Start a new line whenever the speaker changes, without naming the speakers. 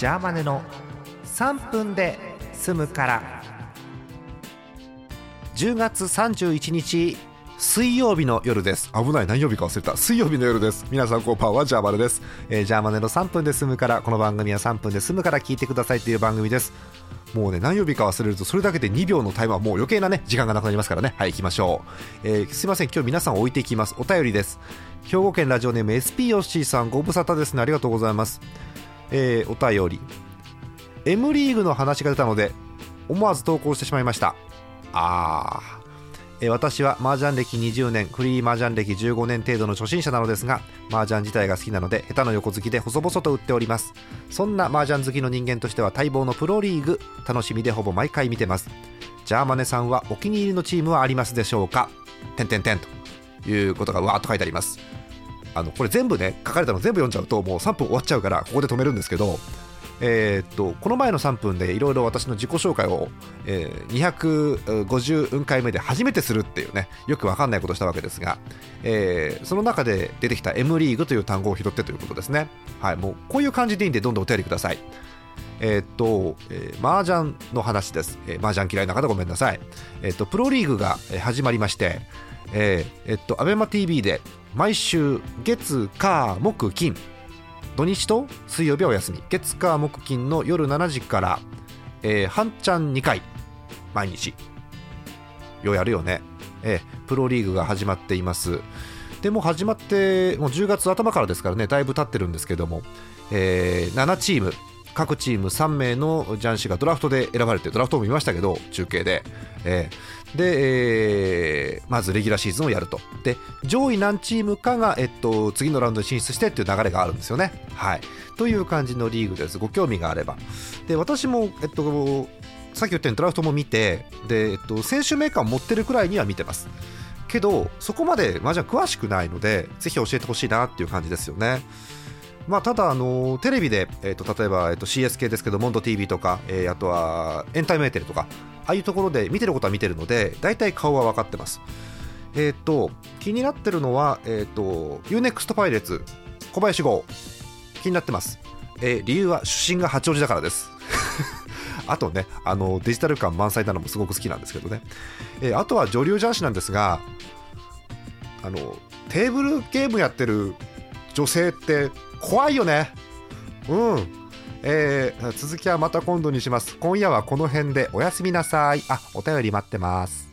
ジャーマネの3分で済むから。10月31日水曜日の夜です。危ない何曜日か忘れた。水曜日の夜です。皆さんこんばんはジャーマネです、えー、ジャーマネの3分で済むからこの番組は3分で済むから聞いてくださいという番組です。もうね何曜日か忘れるとそれだけで2秒のタイムはもう余計なね時間がなくなりますからね。はい行きましょう、えー、すいません。今日皆さん置いていきます。お便りです。兵庫県ラジオネーム SP ヨッシーさんご無沙汰ですね。ありがとうございます、えー、お便り。M リーグの話が出たので思わず投稿してしまいました。あー。私は麻雀歴20年フリー麻雀歴15年程度の初心者なのですが麻雀自体が好きなので下手の横好きで細々と売っております。そんな麻雀好きの人間としては待望のプロリーグ楽しみでほぼ毎回見てます。ジャーマネさんはお気に入りのチームはありますでしょうか？てんてんてんということがわーっと書いてあります。あのこれ全部ね書かれたの全部読んじゃうともう3分終わっちゃうからここで止めるんですけどえー、っとこの前の3分でいろいろ私の自己紹介を、えー、250回目で初めてするっていうねよく分かんないことをしたわけですが、えー、その中で出てきた M リーグという単語を拾ってということですね。はいもうこういう感じでいいんでどんどんお便りください。えー、っと、えー、麻雀の話です、えー、麻雀嫌いな方ごめんなさい。えー、っとプロリーグが始まりましてえー、えっとアベマ t v で毎週月火木金土日と水曜日はお休み。月火木金の夜7時から、えー、半ちゃん2回毎日。ようやるよね、えー、プロリーグが始まっています。でも始まってもう10月頭からですからねだいぶ経ってるんですけども、えー、7チーム各チーム3名の雀士がドラフトで選ばれてドラフトも見ましたけど中継で、えー、で、えー、まずレギュラーシーズンをやると。で上位何チームかが、えっと、次のラウンドに進出してっていう流れがあるんですよね。はい、という感じのリーグです。ご興味があれば。で私も、えっと、さっき言ったようにドラフトも見てで、えっと、選手メーカーを持ってるくらいには見てます。けどそこまで麻雀詳しくないのでぜひ教えてほしいなっていう感じですよね。まあ、ただ、あのテレビで、えーと、例えば、えーと、CS 系ですけど、モンド TV とか、えー、あとはエンタイメーテルとか、ああいうところで見てることは見てるので、大体顔は分かってます。えっ、ー、と、気になってるのは、え、ー、と、UNEXT パイレーツ、小林号、気になってます。えー、理由は出身が八王子だからです。あとね、あのデジタル感満載なのもすごく好きなんですけどね。えー、あとは女流雀士なんですが、あのテーブルゲームやってる女性って怖いよね。うん。えー、続きはまた今度にします。今夜はこの辺でおやすみなさい。あお便り待ってます。